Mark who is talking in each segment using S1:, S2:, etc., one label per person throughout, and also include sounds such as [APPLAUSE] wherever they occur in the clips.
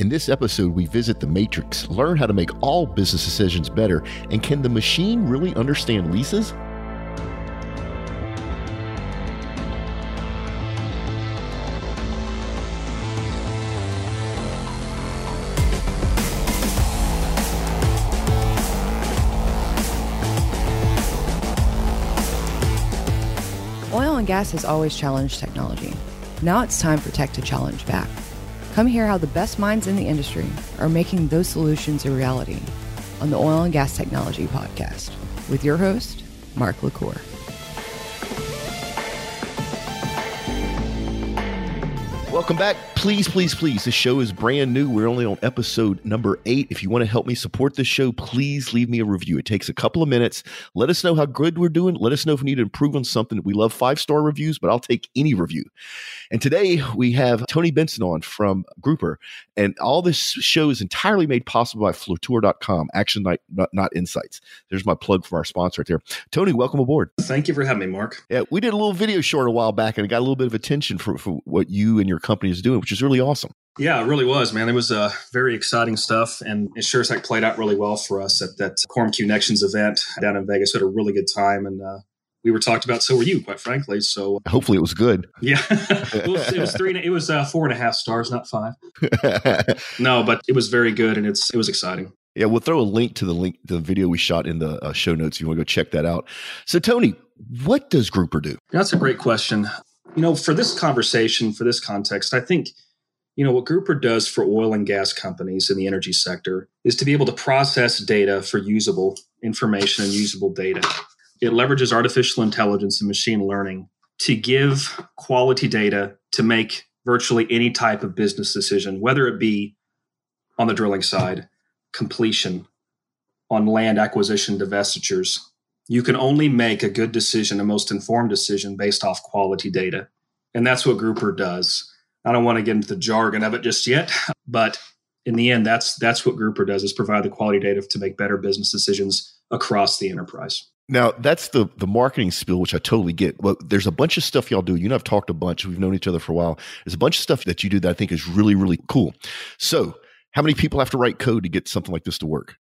S1: In this episode, we visit the Matrix, learn how to make all business decisions better, and can the machine really understand leases?
S2: Oil and gas has always challenged technology. Now it's time for tech to challenge back. Come hear how the best minds in the industry are making those solutions a reality on the Oil and Gas Technology Podcast with your host, Mark LaCour.
S1: Welcome back. Please, please, please. This show is brand new. We're only on episode number eight. If you want to help me support this show, please leave me a review. It takes a couple of minutes. Let us know how good we're doing. Let us know if we need to improve on something. We love five star reviews, but I'll take any review. And today we have Tony Benson on from Grooper. And all this show is entirely made possible by Flutura.com, Action Night, not, not Insights. There's my plug for our sponsor right there. Tony, welcome aboard.
S3: Thank you for having me, Mark.
S1: Yeah, we did a little video short a while back and it got a little bit of attention for, for what you and your company is doing, which is really awesome.
S3: Yeah, it really was, man. It was uh, very exciting stuff, and it sure as heck played out really well for us at that Quorum Connections event down in Vegas. We had a really good time, and uh, we were talked about. So were you, quite frankly. So
S1: hopefully it was good.
S3: Yeah, [LAUGHS] it, was, it was [LAUGHS] three. It was uh, four and a half stars, not five. [LAUGHS] no, but it was very good, and it's it was exciting.
S1: Yeah, we'll throw a link to the link the video we shot in the uh, show notes. If you want to go check that out. So, Tony, what does Grooper do?
S3: That's a great question. You know, for this conversation, for this context, I think, you know, what Grooper does for oil and gas companies in the energy sector is to be able to process data for usable information and usable data. It leverages artificial intelligence and machine learning to give quality data to make virtually any type of business decision, whether it be on the drilling side, completion, on land acquisition, divestitures, you can only make a good decision, a most informed decision based off quality data. And that's what Grooper does. I don't want to get into the jargon of it just yet, [LAUGHS] but in the end, that's that's what Grooper does is provide the quality data to make better business decisions across the enterprise.
S1: Now that's the the marketing spiel, which I totally get. Well, there's a bunch of stuff y'all do. You and I've talked a bunch. We've known each other for a while. There's a bunch of stuff that you do that I think is really, really cool. So, how many people have to write code to get something like this to work?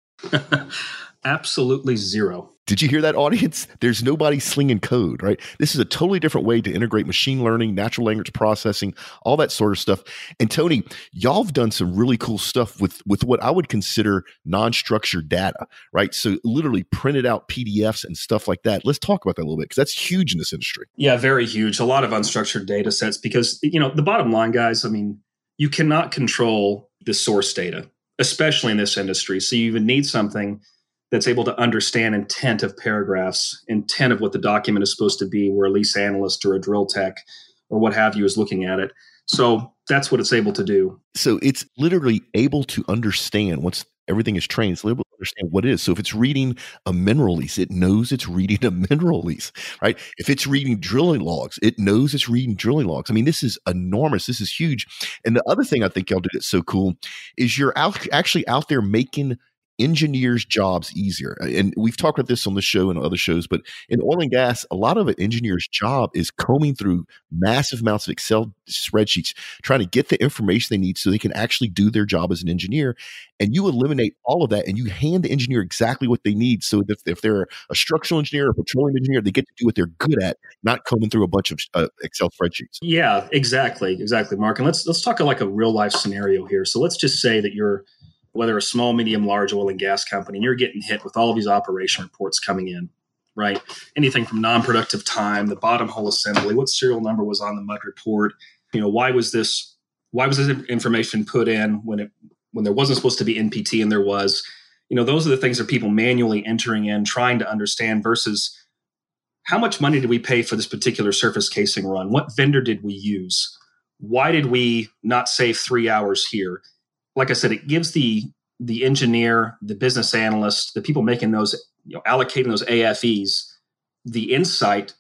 S1: [LAUGHS]
S3: Absolutely zero.
S1: Did you hear that, audience? [LAUGHS] There's nobody slinging code, right? This is a totally different way to integrate machine learning, natural language processing, all that sort of stuff. And Tony, y'all have done some really cool stuff with with what I would consider non-structured data, right? So literally printed out PDFs and stuff like that. Let's talk about that a little bit because that's huge in this industry.
S3: Yeah, very huge. A lot of unstructured data sets because you know the bottom line, guys. I mean, you cannot control the source data, especially in this industry. So you even need something that's able to understand intent of paragraphs, intent of what the document is supposed to be, where a lease analyst or a drill tech or what have you is looking at it. So that's what it's able to do.
S1: So it's literally able to understand once everything is trained, it's able to understand what it is. So if it's reading a mineral lease, it knows it's reading a [LAUGHS] mineral lease, right? If it's reading drilling logs, it knows it's reading drilling logs. I mean, this is enormous. This is huge. And the other thing I think y'all did it so cool is you're out actually out there making engineers' jobs easier. And we've talked about this on the show and other shows, but in oil and gas, a lot of an engineer's job is combing through massive amounts of Excel spreadsheets, trying to get the information they need so they can actually do their job as an engineer. And you eliminate all of that and you hand the engineer exactly what they need. So that if they're a structural engineer or a petroleum engineer, they get to do what they're good at, not combing through a bunch of uh, Excel spreadsheets.
S3: Yeah, exactly. Exactly, Mark. And let's let's talk like a real life scenario here. So let's just say that you're whether a small, medium, large oil and gas company, and you're getting hit with all these operation reports coming in, right? Anything from non-productive time, the bottom hole assembly, what serial number was on the mud report, you know, why was this why was this information put in when it when there wasn't supposed to be NPT and there was, you know, those are the things that people manually entering in, trying to understand versus how much money did we pay for this particular surface casing run? What vendor did we use? Why did we not save three hours here? Like I said, it gives the the engineer, the business analyst, the people making those, you know, allocating those AFEs, the insight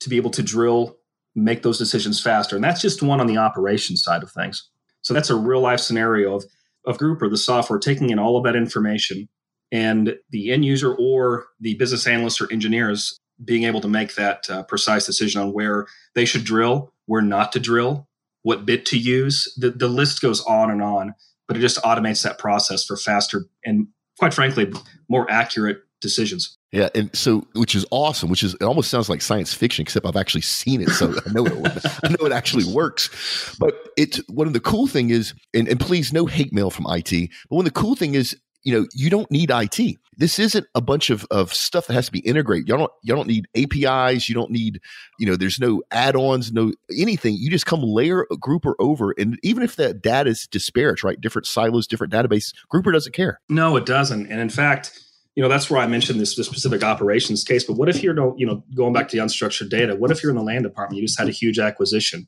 S3: to be able to drill, make those decisions faster. And that's just one on the operations side of things. So that's a real life scenario of of Grooper, the software, taking in all of that information and the end user or the business analyst or engineers being able to make that uh, precise decision on where they should drill, where not to drill, what bit to use. The, the list goes on and on but it just automates that process for faster and, quite frankly, more accurate decisions.
S1: Yeah, and so which is awesome. Which is it almost sounds like science fiction, except I've actually seen it, so I know it. I know it actually works. But it's one of the cool thing is, and, and please no hate mail from IT. But one of the cool thing is, you know, you don't need IT. This isn't a bunch of, of stuff that has to be integrated. You don't you don't need APIs. You don't need, you know, there's no add-ons, no anything. You just come layer a grooper over, and even if that data is disparate, right, different silos, different database, grooper doesn't care.
S3: No, it doesn't. And in fact you know that's where I mentioned this, this specific operations case. But what if you're you know going back to the unstructured data? What if you're in the land department? You just had a huge acquisition.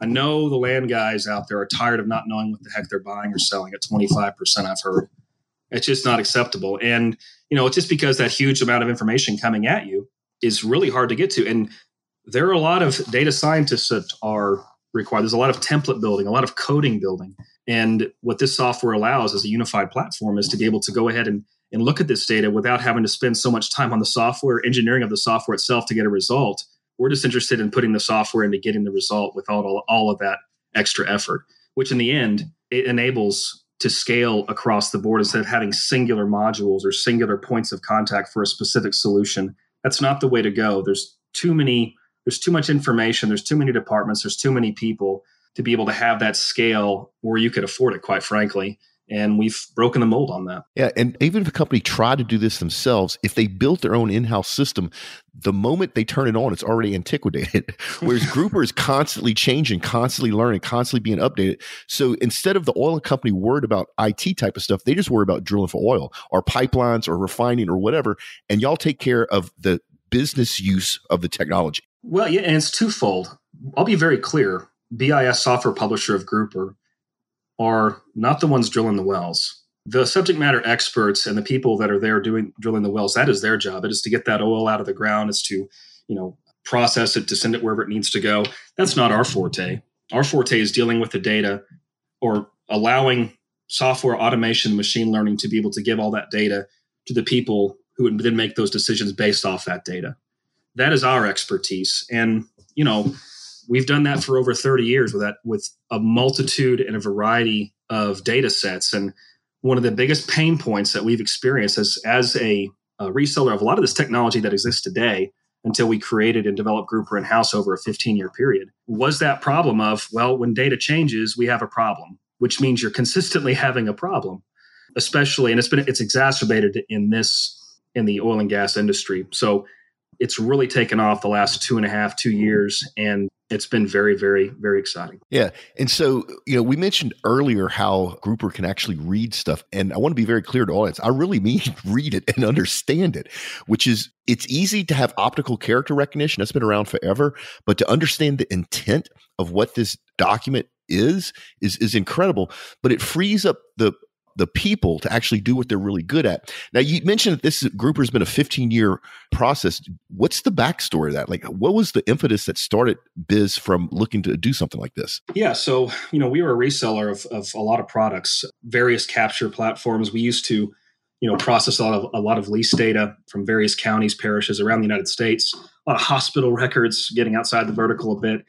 S3: I know the land guys out there are tired of not knowing what the heck they're buying or selling at 25%. I've heard it's just not acceptable. And you know, it's just because that huge amount of information coming at you is really hard to get to. And there are a lot of data scientists that are required. There's a lot of template building, a lot of coding building. And what this software allows as a unified platform is to be able to go ahead and and look at this data without having to spend so much time on the software engineering of the software itself to get a result. We're just interested in putting the software into getting the result without all, all of that extra effort, which in the end, it enables to scale across the board instead of having singular modules or singular points of contact for a specific solution. That's not the way to go. There's too many, there's too much information, there's too many departments, there's too many people to be able to have that scale where you could afford it, quite frankly and we've broken the mold on that.
S1: Yeah, and even if a company tried to do this themselves, if they built their own in-house system, the moment they turn it on, it's already antiquated. [LAUGHS] Whereas Grooper is constantly changing, constantly learning, constantly being updated. So instead of the oil company worried about IT type of stuff, they just worry about drilling for oil or pipelines or refining or whatever, and y'all take care of the business use of the technology.
S3: Well, yeah, and it's twofold. I'll be very clear. BIS software publisher of Grooper are not the ones drilling the wells. The subject matter experts and the people that are there doing drilling the wells, that is their job. It is to get that oil out of the ground, it's to, you know, process it to send it wherever it needs to go. That's not our forte. Our forte is dealing with the data or allowing software automation, machine learning to be able to give all that data to the people who would then make those decisions based off that data. That is our expertise. And, you know, we've done that for over 30 years with that with a multitude and a variety of data sets. And one of the biggest pain points that we've experienced as, as a, a reseller of a lot of this technology that exists today until we created and developed grooper in house over a 15 year period was that problem of well when data changes we have a problem which means you're consistently having a problem. Especially and it's been it's exacerbated in this in the oil and gas industry. So it's really taken off the last two and a half two years and it's been very, very, very exciting.
S1: Yeah. And so, you know, we mentioned earlier how Grooper can actually read stuff. And I want to be very clear to audience. I really mean [LAUGHS] read it and understand it, which is it's easy to have optical character recognition. That's been around forever. But to understand the intent of what this document is is is incredible. But it frees up the the people to actually do what they're really good at. Now, you mentioned that this grooper has been a 15 year process. What's the backstory of that? Like, what was the impetus that started Biz from looking to do something like this?
S3: Yeah. So, you know, we were a reseller of, of a lot of products, various capture platforms. We used to, you know, process a lot of a lot of lease data from various counties, parishes around the United States, a lot of hospital records, getting outside the vertical a bit.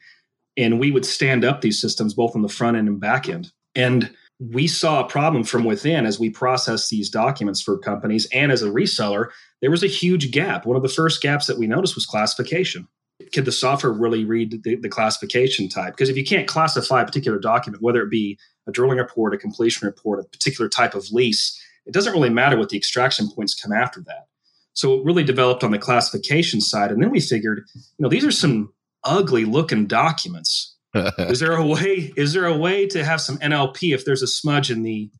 S3: And we would stand up these systems both on the front end and back end. And we saw a problem from within as we processed these documents for companies and as a reseller there was a huge gap. One of the first gaps that we noticed was classification. Could the software really read the, the classification type? Because if you can't classify a particular document whether it be a drilling report a completion report a particular type of lease it doesn't really matter what the extraction points come after that. So it really developed on the classification side and then we figured you know these are some ugly looking documents is there a way is there a way to have some nlp if there's a smudge in the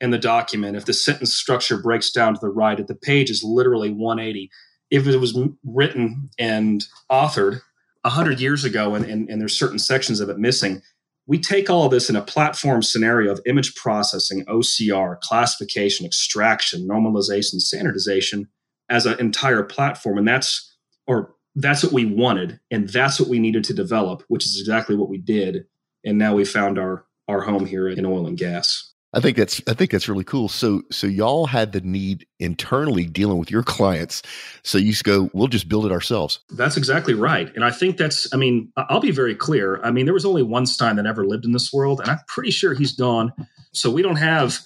S3: in the document? If the sentence structure breaks down to the right if the page is literally 180 if it was written and authored 100 years ago and, and, and there's certain sections of it missing we take all this in a platform scenario of image processing ocr classification extraction normalization standardization as an entire platform. And that's or that's what we wanted and that's what we needed to develop which is exactly what we did and now we found our our home here in oil and gas.
S1: I think that's i think that's really cool. So so y'all had the need internally dealing with your clients. So you just go we'll just build it ourselves.
S3: That's exactly right. And i think that's i mean i'll be very clear. I mean there was only one Einstein that ever lived in this world and i'm pretty sure he's gone. So we don't have,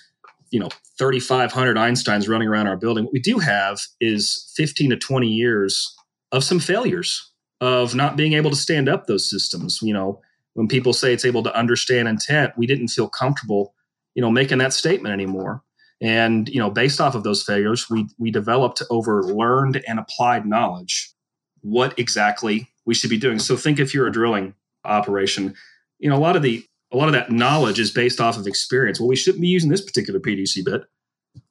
S3: you know, 3,500 Einsteins running around our building. What we do have is 15 to 20 years of some failures of not being able to stand up those systems. You know, when people say it's able to understand intent, we didn't feel comfortable, you know, making that statement anymore. And you know, based off of those failures, we we developed over learned and applied knowledge what exactly we should be doing. So think if you're a drilling operation, you know, a lot of the a lot of that knowledge is based off of experience. Well, we shouldn't be using this particular PDC bit.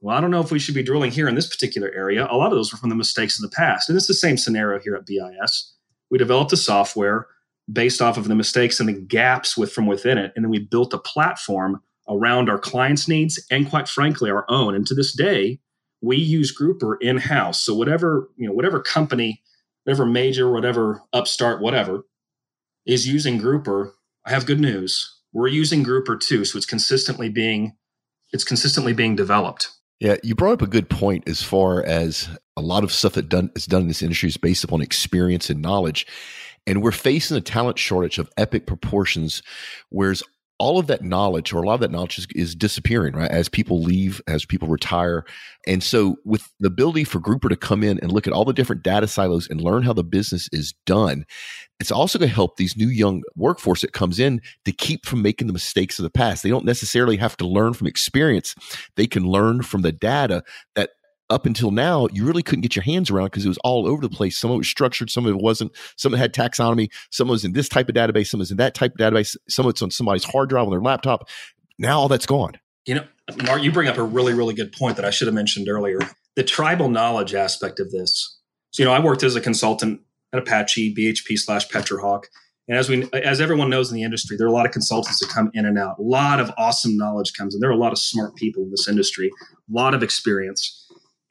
S3: Well, I don't know if we should be drilling here in this particular area. A lot of those were from the mistakes of the past. And it's the same scenario here at BIS. We developed a software based off of the mistakes and the gaps with from within it. And then we built a platform around our clients' needs and quite frankly our own. And to this day, we use Grooper in-house. So whatever, you know, whatever company, whatever major, whatever upstart, whatever, is using Grooper, I have good news. We're using Grooper too. So it's consistently being it's consistently being developed.
S1: Yeah, you brought up a good point as far as a lot of stuff that done is done in this industry is based upon experience and knowledge. And we're facing a talent shortage of epic proportions, whereas all of that knowledge or a lot of that knowledge is, is, disappearing, right? As people leave, as people retire. And so with the ability for Grooper to come in and look at all the different data silos and learn how the business is done, it's also going to help these new young workforce that comes in to keep from making the mistakes of the past. They don't necessarily have to learn from experience. They can learn from the data that up until now, you really couldn't get your hands around because it was all over the place. Some of it was structured, some of it wasn't. Some of it had taxonomy. Some was in this type of database. Some was in that type of database. Some it's on somebody's hard drive on their laptop. Now all that's gone.
S3: You know, Mark, you bring up a really, really good point that I should have mentioned earlier. The tribal knowledge aspect of this. So, you know, I worked as a consultant at Apache, BHP slash Petrohawk. And as we, as everyone knows in the industry, there are a lot of consultants that come in and out. A lot of awesome knowledge comes in. There are a lot of smart people in this industry, a lot of experience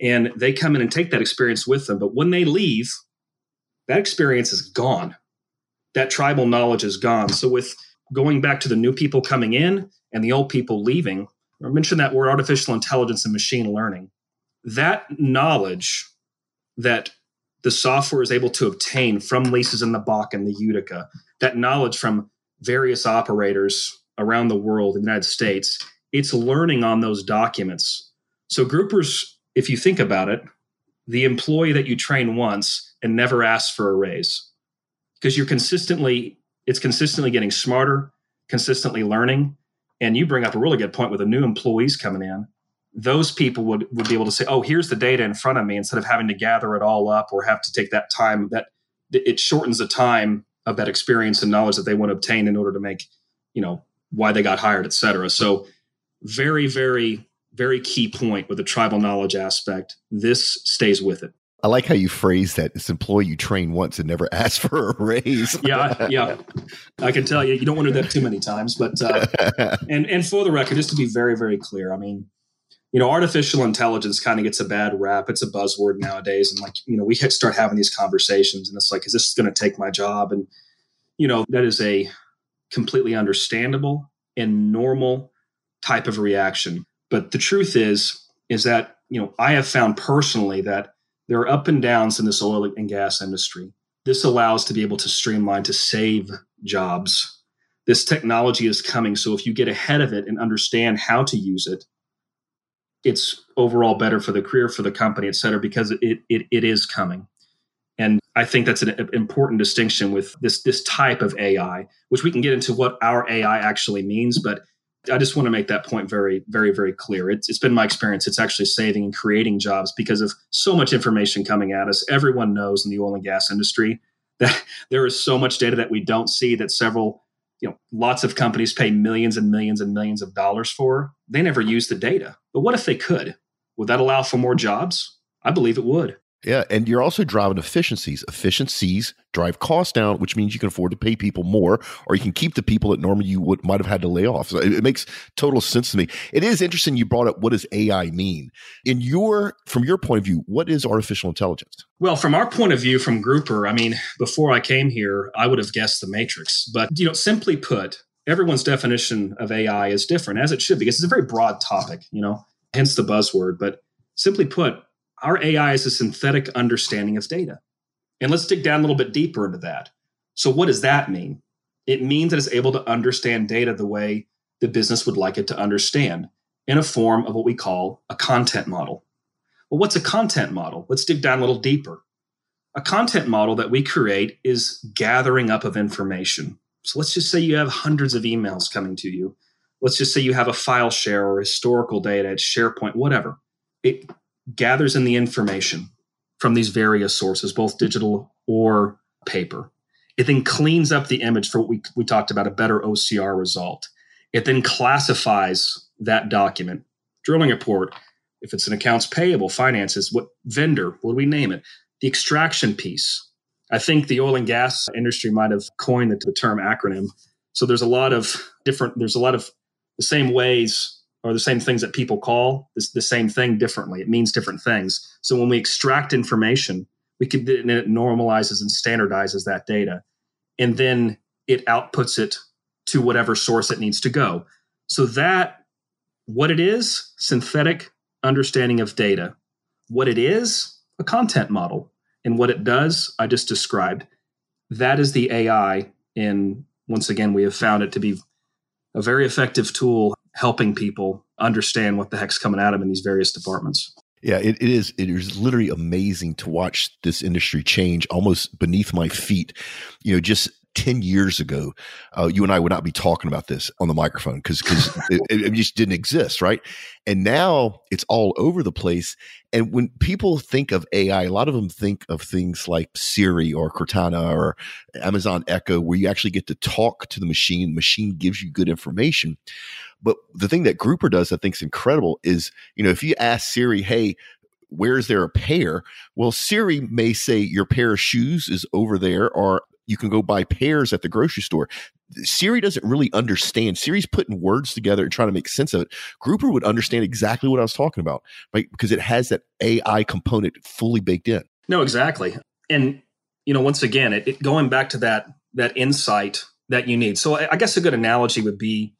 S3: and they come in and take that experience with them. But when they leave, that experience is gone. That tribal knowledge is gone. So, with going back to the new people coming in and the old people leaving, I mentioned that word artificial intelligence and machine learning. That knowledge that the software is able to obtain from leases in the Bakken and the Utica, that knowledge from various operators around the world in the United States, it's learning on those documents. So groopers if you think about it, the employee that you train once and never asks for a raise because you're consistently it's consistently getting smarter, consistently learning. And you bring up a really good point with the new employees coming in. Those people would, would be able to say, oh, here's the data in front of me instead of having to gather it all up or have to take that time that it shortens the time of that experience and knowledge that they want to obtain in order to make, you know, why they got hired, et cetera. So very, very very key point with the tribal knowledge aspect. This stays with it.
S1: I like how you phrase that. This employee you train once and never [LAUGHS] ask for a raise.
S3: yeah, yeah. I can tell you, you don't want to do that too many times. But uh, [LAUGHS] and and for the record, just to be very very clear, I mean, you know, artificial intelligence kind of gets a bad rap. It's a buzzword nowadays, and like you know, we start having these conversations, and it's like, is this going to take my job? And you know, that is a completely understandable and normal type of reaction but the truth is, is that, you know, I have found personally that there are up and downs in this oil and gas industry. This allows to be able to streamline to save jobs. This technology is coming. So if you get ahead of it and understand how to use it, it's overall better for the career, for the company, et cetera, because it, it, it is coming. And I think that's an important distinction with this, this type of AI, which we can get into what our AI actually means. But I just want to make that point very, very, very clear. It's, it's been my experience. It's actually saving and creating jobs because of so much information coming at us. Everyone knows in the oil and gas industry that [LAUGHS] there is so much data that we don't see that several, you know, lots of companies pay millions and millions and millions of dollars for. They never use the data. But what if they could? Would that allow for more jobs? I believe it would.
S1: Yeah, and you're also driving efficiencies. Efficiencies drive costs down, which means you can afford to pay people more, or you can keep the people that normally you would might have had to lay off. So it, it, makes total sense to me. It is interesting you brought up what does AI mean in your from your point of view. What is artificial intelligence?
S3: Well, from our point of view, from Grooper, I mean, before I came here, I would have guessed the Matrix, but you know, simply put, everyone's definition of AI is different, as it should, be, because it's a very broad topic. You know, hence the buzzword. But simply put our AI is a synthetic understanding of data. And let's dig down a little bit deeper into that. So, what does that mean? It means that it's able to understand data the way the business would like it to understand in a form of what we call a content model. Well, what's a content model? Let's dig down a little deeper. A content model that we create is gathering up of information. So let's just say you have hundreds of emails coming to you. Let's just say you have a file share or historical data at SharePoint, whatever. It gathers in the information from these various sources, both digital or paper. It then cleans up the image for what we, we talked about a better OCR result. It then classifies that document, drilling report, if it's an accounts payable, finances, what vendor, what do we name it? The extraction piece. I think the oil and gas industry might have coined the, the term acronym. So there's a lot of different, there's a lot of the same ways or the same things that people call this, the same thing differently. It means different things. So when we extract information, we can and it normalizes and standardizes that data, and then it outputs it to whatever source it needs to go. So that what it is, synthetic understanding of data. What it is, a content model. And what it does, I just described. That is the AI. And once again, we have found it to be a very effective tool helping people understand what the heck's coming at them in these various departments.
S1: Yeah, it, it is. It is literally amazing to watch this industry change almost beneath my feet. You know, just 10 years ago, uh, you and I would not be talking about this on the microphone because [LAUGHS] it, it, just didn't exist, right? And now it's all over the place. And when people think of AI, a lot of them think of things like Siri or Cortana or Amazon Echo, where you actually get to talk to the machine. The machine gives you good information. But the thing that Grooper does, I think, is incredible. Is you know if you ask Siri, hey, where is there a pair? Well, Siri may say your pair of shoes is over there, or you can go buy pears at the grocery store. Siri doesn't really understand. Siri's putting words together and trying to make sense of it. Grooper would understand exactly what I was talking about, right? Because it has that AI component fully baked in.
S3: No, exactly. And you know, once again, it, it going back to that that insight that you need. So I, I guess a good analogy would be,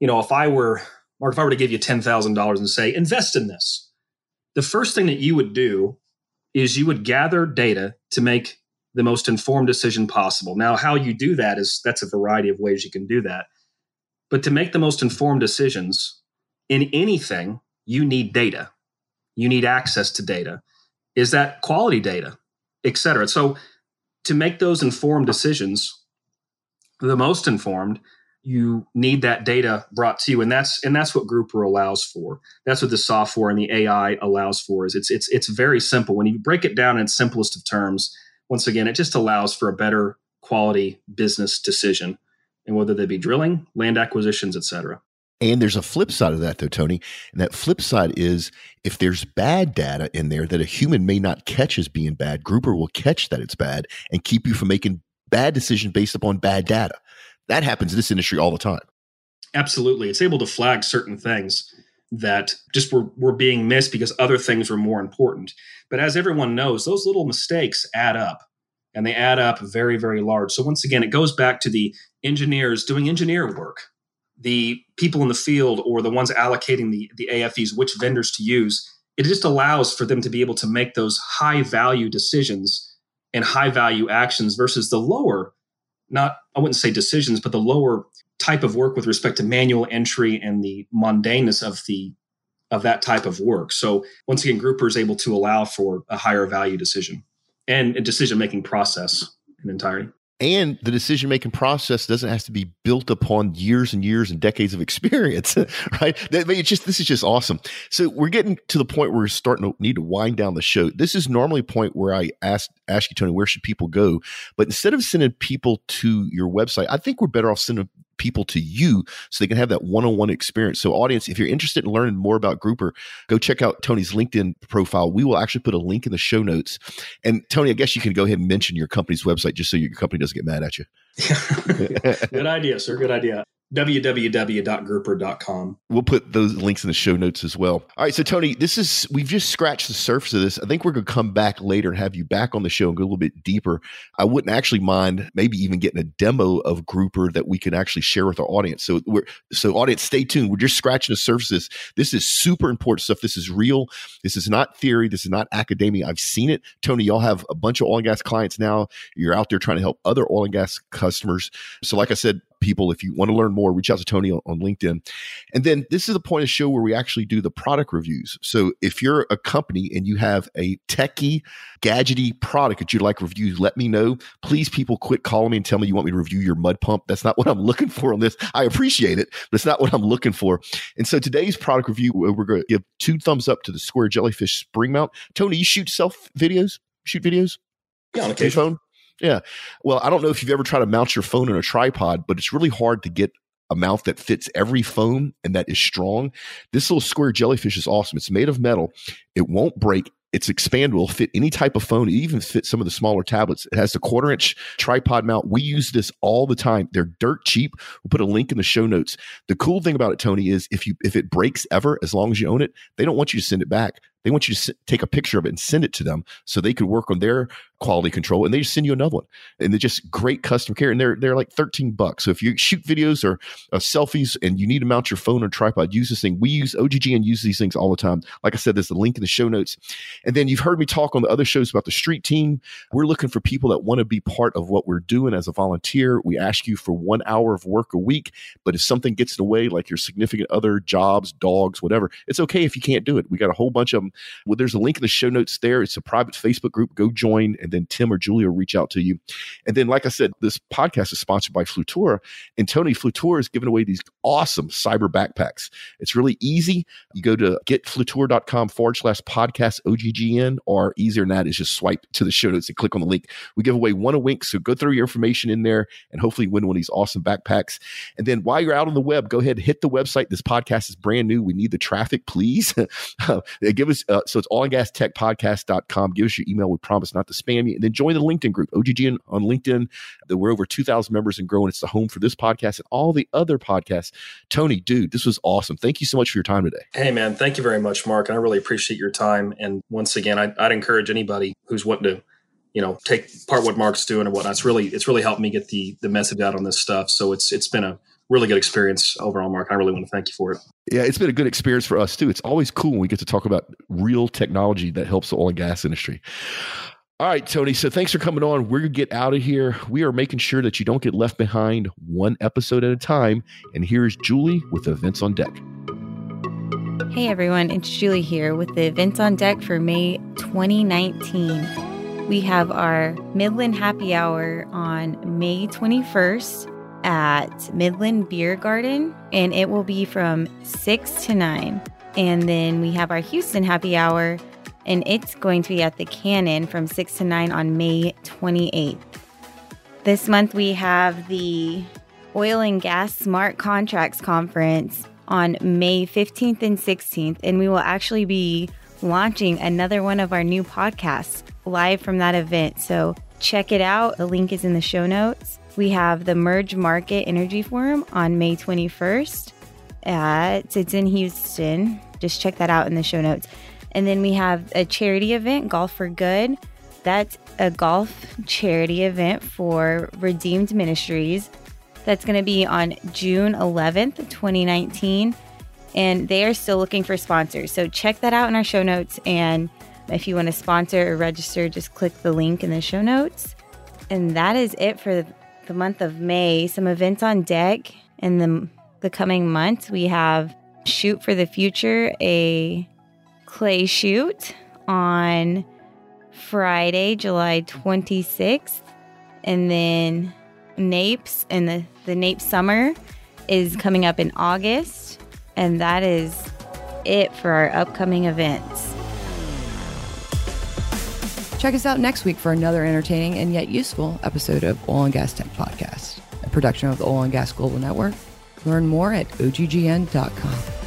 S3: you know, if I were Mark, if I were to give you ten thousand dollars and say invest in this, the first thing that you would do is you would gather data to make the most informed decision possible. Now, how you do that is that's a variety of ways you can do that. But to make the most informed decisions in anything, you need data. You need access to data. Is that quality data, et cetera? So to make those informed decisions, the most informed, you need that data brought to you and that's and that's what grooper allows for that's what the software and the ai allows for is it's it's it's very simple when you break it down in simplest of terms once again, it just allows for a better quality business decision, and whether they be drilling, land acquisitions, etc.
S1: And there's a flip side of that, though, Tony. And that flip side is if there's bad data in there that a human may not catch as being bad, Grooper will catch that it's bad and keep you from making bad decisions based upon bad data. That happens in this industry all the time.
S3: Absolutely. It's able to flag certain things that just were, were being missed because other things were more important. But as everyone knows, those little mistakes add up and they add up very, very large. So once again, it goes back to the engineers doing engineer work, the people in the field or the ones allocating the, the AFEs, which vendors to use. It just allows for them to be able to make those high value decisions and high value actions versus the lower, not, I wouldn't say decisions, but the lower type of work with respect to manual entry and the mundaneness of the of that type of work. So once again, Grooper is able to allow for a higher value decision and a decision making process in entirety
S1: and the decision making process doesn't have to be built upon years and years and decades of experience, [LAUGHS] right? It's just this is just awesome. So we're getting to the point where we're starting to need to wind down the show. This is normally a point where I ask ask you, Tony, where should people go? But instead of sending people to your website, I think we're better off sending people to you so they can have that one-on-one experience. So audience, if you're interested in learning more about Grooper, go check out Tony's LinkedIn profile. We will actually put a link in the show notes. And Tony, I guess you can go ahead and mention your company's website just so your company doesn't get mad at you. [LAUGHS]
S3: Good idea, sir. Good idea www.grooper.com.
S1: We'll put those links in the show notes as well. All right, so Tony, this is we've just scratched the surface of this. I think we're going to come back later and have you back on the show and go a little bit deeper. I wouldn't actually mind maybe even getting a demo of Grooper that we can actually share with our audience. So we're so audience, stay tuned. We're just scratching the surface. This is super important stuff. This is real. This is not theory. This is not academia. I've seen it. Tony, y'all have a bunch of oil and gas clients now. You're out there trying to help other oil and gas customers. So, like I said, people. If you want to learn more, reach out to Tony on, on LinkedIn. And then this is the point of the show where we actually do the product reviews. So if you're a company and you have a techie, gadgety product that you'd like reviews, let me know. Please, people, quit calling me and tell me you want me to review your mud pump. That's not [LAUGHS] what I'm looking for on this. I appreciate it, but it's not what I'm looking for. And so today's product review, we're going to give two thumbs up to the Square Jellyfish Spring Mount. Tony, you shoot self videos? Shoot videos?
S3: Yeah, on occasion.
S1: phone? Yeah. Well, I don't know if you've ever tried to mount your phone on a tripod, but it's really hard to get a mount that fits every phone and that is strong. This little square jellyfish is awesome. It's made of metal. It won't break. It's expandable, fit any type of phone. It even fits some of the smaller tablets. It has the quarter inch tripod mount. We use this all the time. They're dirt cheap. We'll put a link in the show notes. The cool thing about it, Tony, is if you if it breaks ever, as long as you own it, they don't want you to send it back. They want you to s- take a picture of it and send it to them so they could work on their quality control and they just send you another one. And they're just great customer care. And they're they're like 13 bucks. So if you shoot videos or uh, selfies and you need to mount your phone or tripod, use this thing. We use OGG and use these things all the time. Like I said, there's a link in the show notes. And then you've heard me talk on the other shows about the street team. We're looking for people that want to be part of what we're doing as a volunteer. We ask you for one hour of work a week. But if something gets in the way, like your significant other, jobs, dogs, whatever, it's okay if you can't do it. We got a whole bunch of them. Well, there's a link in the show notes there. It's a private Facebook group. Go join, and then Tim or Julia will reach out to you. And then, like I said, this podcast is sponsored by Flutura. And Tony, Flutura is giving away these awesome cyber backpacks. It's really easy. You go to getflutura.com forward slash podcast OGGN, or easier than that is just swipe to the show notes and click on the link. We give away one a week. So go throw your information in there and hopefully win one of these awesome backpacks. And then while you're out on the web, go ahead, hit the website. This podcast is brand new. We need the traffic, please. [LAUGHS] Uh, give us, uh, so it's allgasTechPodcast.com. Give us your email. We promise not to spam you. And then join the LinkedIn group, OGGN on LinkedIn. We're over 2,000 members and growing. It's the home for this podcast and all the other podcasts. Tony, dude, this was awesome. Thank you so much for your time today.
S3: Hey, man, thank you very much, Mark. And I really appreciate your time. And once again, I'd, I'd encourage anybody who's wanting to, you know, take part what Mark's doing and whatnot. It's really, it's really helped me get the the message out on this stuff. So it's it's been a really good experience overall, Mark. I really want to thank you for it.
S1: Yeah, it's been a good experience for us too. It's always cool when we get to talk about real technology that helps the oil and gas industry. All right, Tony. So thanks for coming on. We're going to get out of here. We are making sure that you don't get left behind one episode at a time. And here's Julie with Events on Deck.
S4: Hey everyone, it's Julie here with the events on deck for May 2019. We have our Midland Happy Hour on May 21st at Midland Beer Garden, and it will be from 6 to 9. And then we have our Houston Happy Hour, and it's going to be at the Cannon from 6 to 9 on May 28th. This month we have the Oil and Gas Smart Contracts Conference on May 15th and 16th, and we will actually be launching another one of our new podcasts live from that event. So check it out. The link is in the show notes. We have the Mergermarket Energy Forum on May 21st. At, it's in Houston. Just check that out in the show notes. And then we have a charity event, Golf for Good. That's a golf charity event for Redeemed Ministries. That's going to be on June 11th, 2019. And they are still looking for sponsors. So check that out in our show notes. And if you want to sponsor or register, just click the link in the show notes. And that is it for the month of May. Some events on deck in the, the coming months. We have Shoot for the Future, a clay shoot on Friday, July 26th. And then NAPES and the, the NAPE Summer is coming up in August. And that is it for our upcoming events.
S2: Check us out next week for another entertaining and yet useful episode of Oil and Gas Tech Podcast, a production of the Oil and Gas Global Network. Learn more at oggn.com.